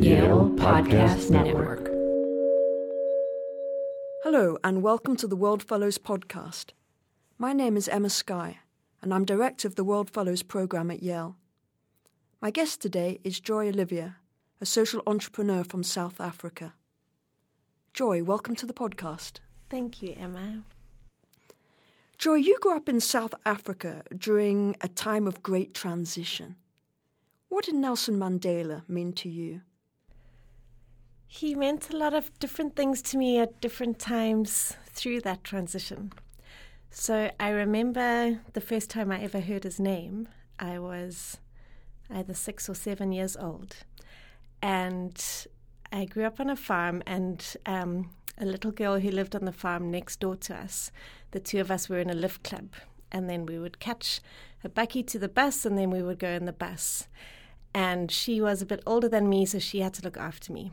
Yale Podcast Network. Hello, and welcome to the World Fellows Podcast. My name is Emma Sky, and I'm director of the World Fellows program at Yale. My guest today is Joy Olivier, a social entrepreneur from South Africa. Joy, welcome to the podcast. Thank you, Emma. Joy, you grew up in South Africa during a time of great transition. What did Nelson Mandela mean to you? He meant a lot of different things to me at different times through that transition. So I remember the first time I ever heard his name, I was either six or seven years old. And I grew up on a farm, and um, a little girl who lived on the farm next door to us, the two of us were in a lift club. And then we would catch a bakkie to the bus, and then we would go in the bus. And she was a bit older than me, so she had to look after me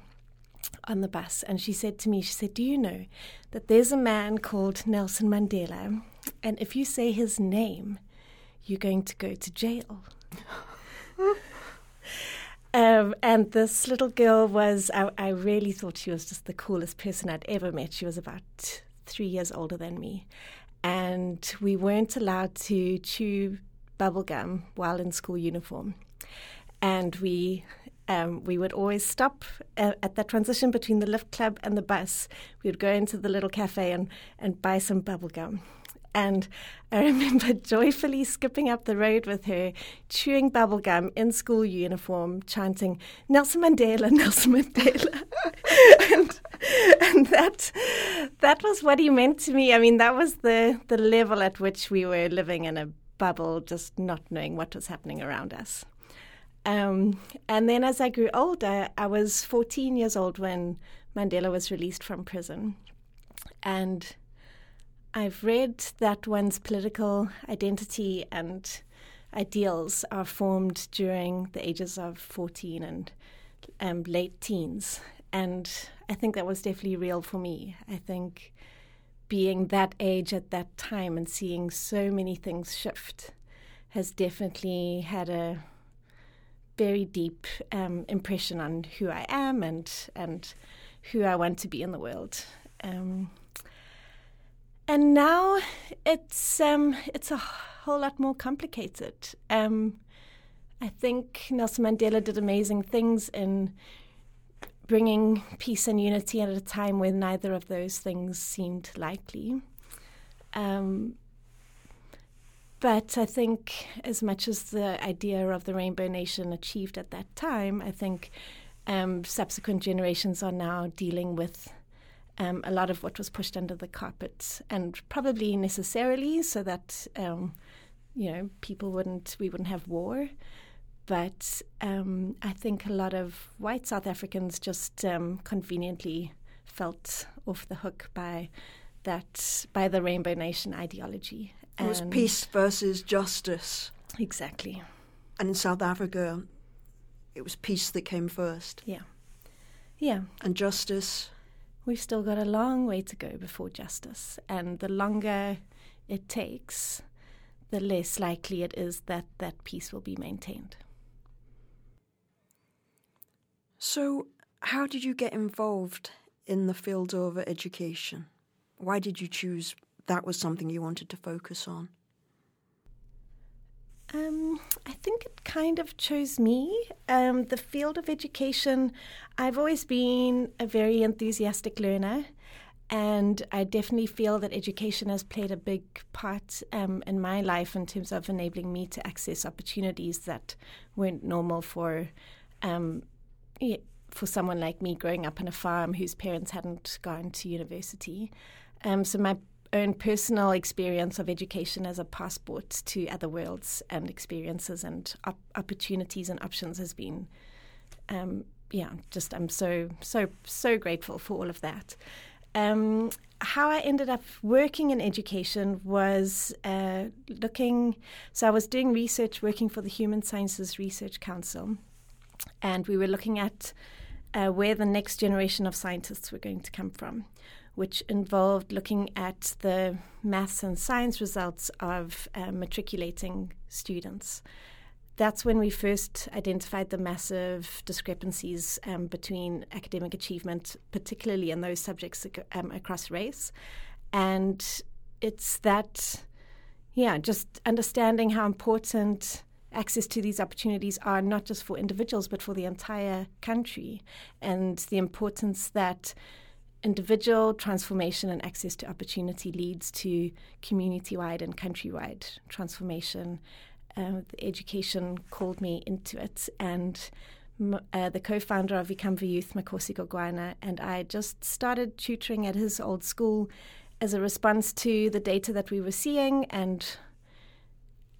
on the bus. And she said to me, She said, Do you know that there's a man called Nelson Mandela? And if you say his name, you're going to go to jail. Um, and this little girl was, I, I, really thought she was just the coolest person I'd ever met. She was about three years older than me. And we weren't allowed to chew bubblegum while in school uniform. And we um, we would always stop uh, at that transition between the lift club and the bus. We would go into the little cafe and, and buy some bubblegum. And I remember joyfully skipping up the road with her, chewing bubblegum in school uniform, chanting, Nelson Mandela, Nelson Mandela. and, and that, that was what he meant to me. I mean, that was the, the level at which we were living in a bubble, just not knowing what was happening around us. Um, and then as I grew older, I was 14 years old when Mandela was released from prison. And I've read that one's political identity and ideals are formed during the ages of 14 and um, late teens. And I think that was definitely real for me. I think being that age at that time and seeing so many things shift has definitely had a very deep um, impression on who I am and and who I want to be in the world. Um, and now it's um, it's a whole lot more complicated. Um, I think Nelson Mandela did amazing things in bringing peace and unity at a time when neither of those things seemed likely. Um, but I think, as much as the idea of the Rainbow Nation achieved at that time, I think um, subsequent generations are now dealing with um, a lot of what was pushed under the carpet, and probably necessarily so that um, you know people wouldn't we wouldn't have war. But um, I think a lot of white South Africans just um, conveniently felt off the hook by that by the Rainbow Nation ideology. It was peace versus justice. Exactly. And in South Africa, it was peace that came first. Yeah. Yeah. And justice we've still got a long way to go before justice. And the longer it takes, the less likely it is that that peace will be maintained. So, how did you get involved in the field of education? Why did you choose that was something you wanted to focus on? Um, I think it kind of chose me. Um, the field of education, I've always been a very enthusiastic learner, and I definitely feel that education has played a big part um, in my life in terms of enabling me to access opportunities that weren't normal for. Um, for someone like me growing up on a farm whose parents hadn't gone to university. Um, so my own personal experience of education as a passport to other worlds and experiences and op- opportunities and options has been, um, yeah, just I'm so so so grateful for all of that. Um, how I ended up working in education was uh, looking. So I was doing research, working for the Human Sciences Research Council, and we were looking at uh, where the next generation of scientists were going to come from which involved looking at the maths and science results of uh, matriculating students. that's when we first identified the massive discrepancies um, between academic achievement, particularly in those subjects um, across race. And it's that, yeah, just understanding how important access to these opportunities are not just for individuals but for the entire country, and the importance that individual transformation and access to opportunity leads to community wide and countrywide transformation. Uh, the education called me into it, and uh, the co founder of Ikamva Youth, Makhosi Gogwana, and I just started tutoring at his old school as a response to the data that we were seeing and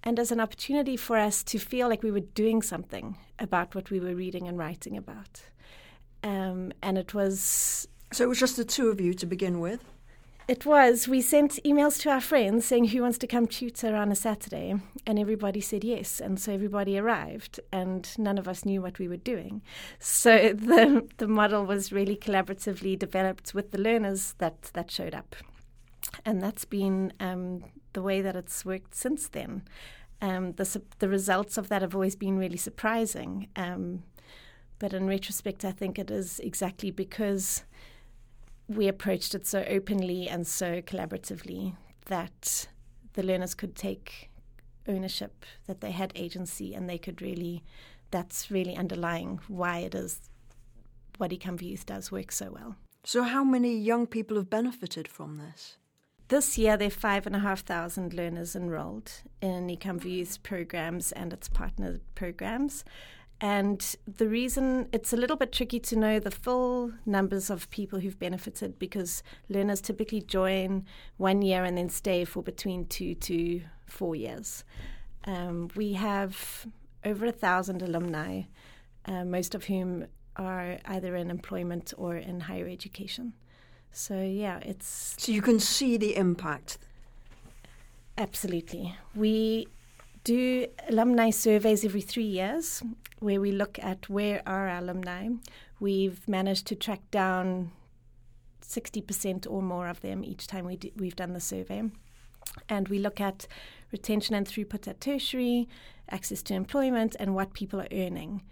and as an opportunity for us to feel like we were doing something about what we were reading and writing about. Um, and it was. So it was just the two of you to begin with? It was. We sent emails to our friends saying who wants to come tutor on a Saturday, and everybody said yes. And so everybody arrived, and none of us knew what we were doing. So the the model was really collaboratively developed with the learners that that showed up, and that's been um, the way that it's worked since then. Um, the the results of that have always been really surprising. Um, but in retrospect, I think it is exactly because we approached it so openly and so collaboratively that the learners could take ownership, that they had agency, and they could really. That's really underlying why it is what Ikamva Youth does work so well. So, how many young people have benefited from this? This year, there are five and a half thousand learners enrolled in Ikamva Youth programs and its partner programs. And the reason it's a little bit tricky to know the full numbers of people who've benefited because learners typically join one year and then stay for between two to four years. Um, we have over a thousand alumni, uh, most of whom are either in employment or in higher education. So yeah, it's so you can see the impact. Absolutely, we do alumni surveys every three years, where we look at where are our alumni. We've managed to track down sixty percent or more of them each time we do, we've done the survey, and we look at retention and throughput at tertiary, access to employment, and what people are earning.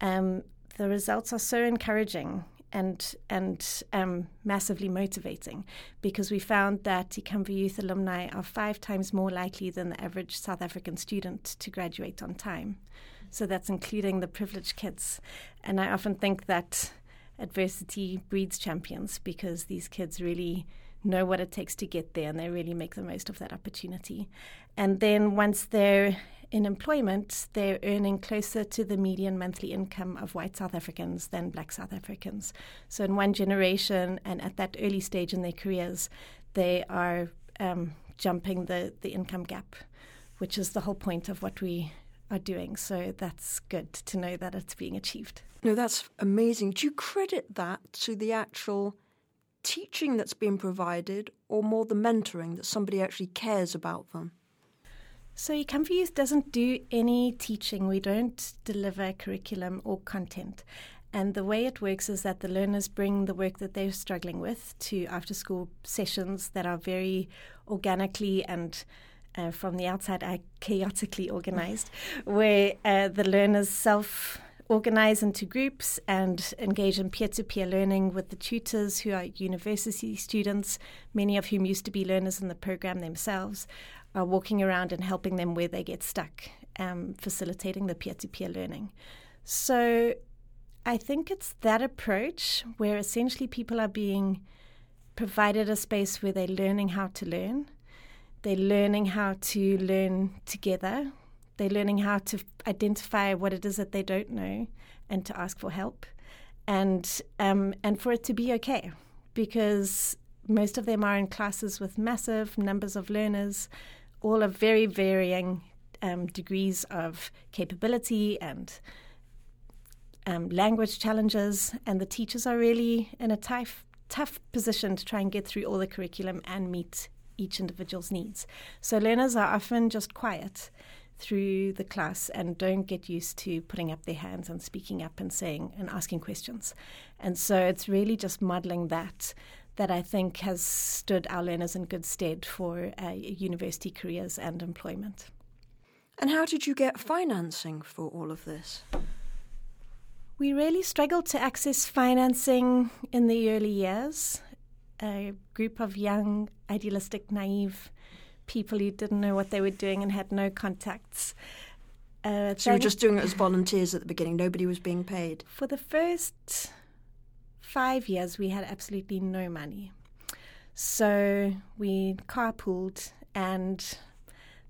Um, the results are so encouraging and and um, massively motivating because we found that Ikamva Youth alumni are five times more likely than the average South African student to graduate on time. So that's including the privileged kids. And I often think that adversity breeds champions because these kids really know what it takes to get there and they really make the most of that opportunity. And then once they're in employment, they're earning closer to the median monthly income of white South Africans than black South Africans. So, in one generation and at that early stage in their careers, they are um, jumping the, the income gap, which is the whole point of what we are doing. So, that's good to know that it's being achieved. No, that's amazing. Do you credit that to the actual teaching that's being provided or more the mentoring that somebody actually cares about them? So Ikamva Youth doesn't do any teaching. We don't deliver curriculum or content. And the way it works is that the learners bring the work that they're struggling with to after school sessions that are very organically and uh, from the outside are chaotically organized, where uh, the learners self organize into groups and engage in peer to peer learning with the tutors who are university students, many of whom used to be learners in the program themselves, are walking around and helping them where they get stuck, um, facilitating the peer to peer learning. So I think it's that approach where essentially people are being provided a space where they're learning how to learn. They're learning how to learn together. They're learning how to identify what it is that they don't know and to ask for help, and um, and for it to be okay, because most of them are in classes with massive numbers of learners all of very varying um, degrees of capability and um, language challenges, and the teachers are really in a tough, tough position to try and get through all the curriculum and meet each individual's needs. So learners are often just quiet through the class and don't get used to putting up their hands and speaking up and saying and asking questions. And so it's really just modeling that that I think has stood our learners in good stead for uh, university careers and employment. And how did you get financing for all of this? We really struggled to access financing in the early years. A group of young, idealistic, naive people who didn't know what they were doing and had no contacts. Uh, so you were just doing it as volunteers at the beginning. Nobody was being paid. For the first five years, we had absolutely no money. So we carpooled, and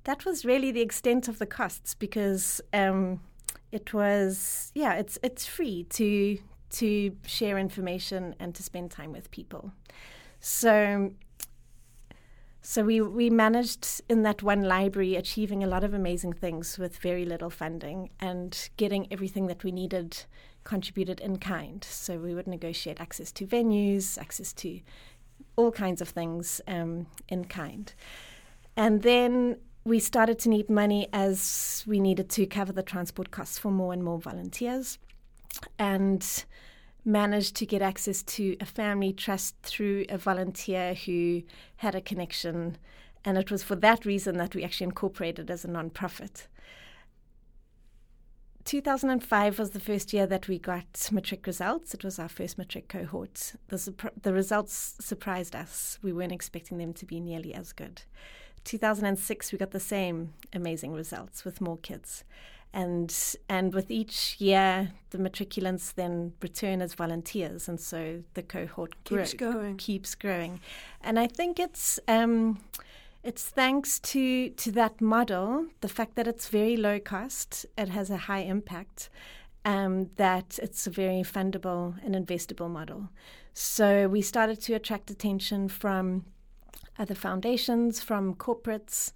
that was really the extent of the costs because um, it was yeah, it's it's free to to share information and to spend time with people. So so we, we managed in that one library achieving a lot of amazing things with very little funding and getting everything that we needed contributed in kind. So we would negotiate access to venues, access to all kinds of things um, in kind. And then we started to need money as we needed to cover the transport costs for more and more volunteers. And managed to get access to a family trust through a volunteer who had a connection. And it was for that reason that we actually incorporated as a non-profit. 2005 was the first year that we got matric results. It was our first matric cohort. The, the results surprised us. We weren't expecting them to be nearly as good. 2006, we got the same amazing results with more kids and and with each year the matriculants then return as volunteers and so the cohort keeps grow, going keeps growing and i think it's um, it's thanks to to that model the fact that it's very low cost it has a high impact um, that it's a very fundable and investable model. So we started to attract attention from other foundations from corporates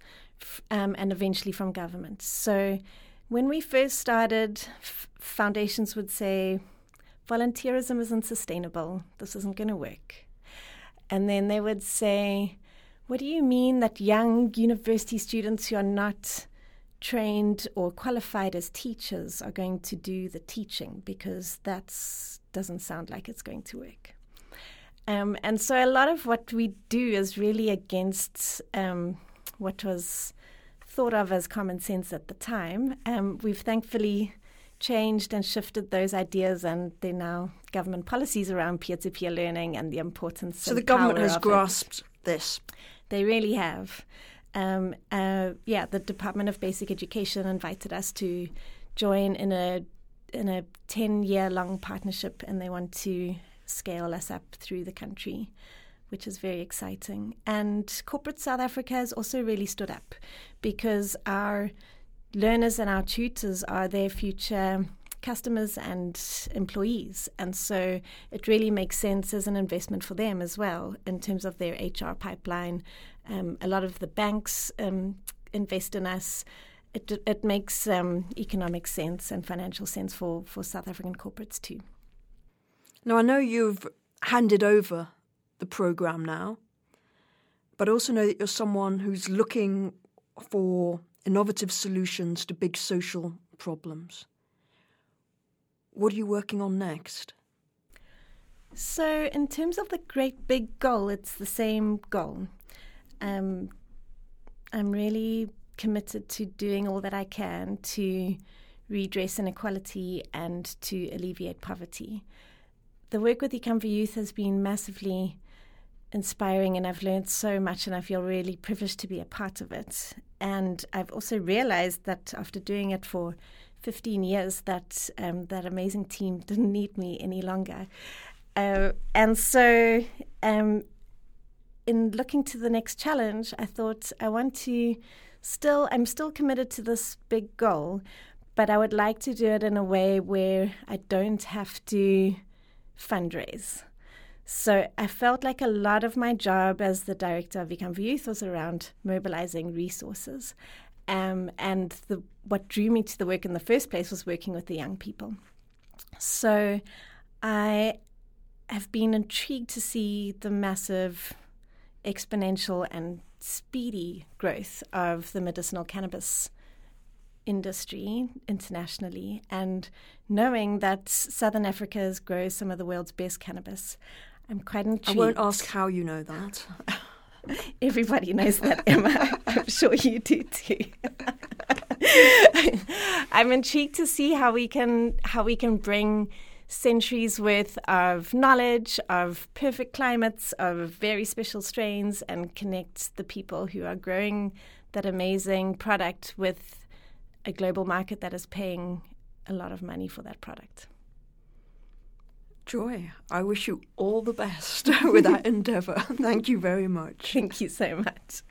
um, and eventually from governments so when we first started, f- foundations would say, volunteerism isn't sustainable, this isn't going to work. And then they would say, what do you mean that young university students who are not trained or qualified as teachers are going to do the teaching? Because that doesn't sound like it's going to work. Um, and so a lot of what we do is really against um, what was thought of as common sense at the time. Um, we've thankfully changed and shifted those ideas, and they're now government policies around peer to peer learning and the importance. So the government has grasped it. this. They really have. Um, uh, yeah, the Department of Basic Education invited us to join in a in a ten year long partnership, and they want to scale us up through the country which is very exciting. And corporate South Africa has also really stood up because our learners and our tutors are their future customers and employees. And so it really makes sense as an investment for them as well in terms of their HR pipeline. Um, a lot of the banks um, invest in us. It, it makes um, economic sense and financial sense for, for South African corporates too. Now, I know you've handed over the program now, but I also know that you're someone who's looking for innovative solutions to big social problems. What are you working on next? So, in terms of the great big goal, it's the same goal. Um, I'm really committed to doing all that I can to redress inequality and to alleviate poverty. The work with Ikamva Youth has been massively inspiring and I've learned so much and I feel really privileged to be a part of it. And I've also realized that after doing it for 15 years that um, that amazing team didn't need me any longer. Uh, and so um, in looking to the next challenge, I thought I want to still, I'm still committed to this big goal, but I would like to do it in a way where I don't have to fundraise. So I felt like a lot of my job as the director of Ikamva Youth was around mobilizing resources. Um, and the, what drew me to the work in the first place was working with the young people. So I have been intrigued to see the massive exponential and speedy growth of the medicinal cannabis industry internationally and knowing that Southern Africa grows some of the world's best cannabis, I'm quite intrigued. I won't ask how you know that. Everybody knows that, Emma. I'm sure you do too. I'm intrigued to see how we can how we can bring centuries worth of knowledge of perfect climates of very special strains and connect the people who are growing that amazing product with a global market that is paying a lot of money for that product. Joy, I wish you all the best with that endeavour. Thank you very much. Thank you so much.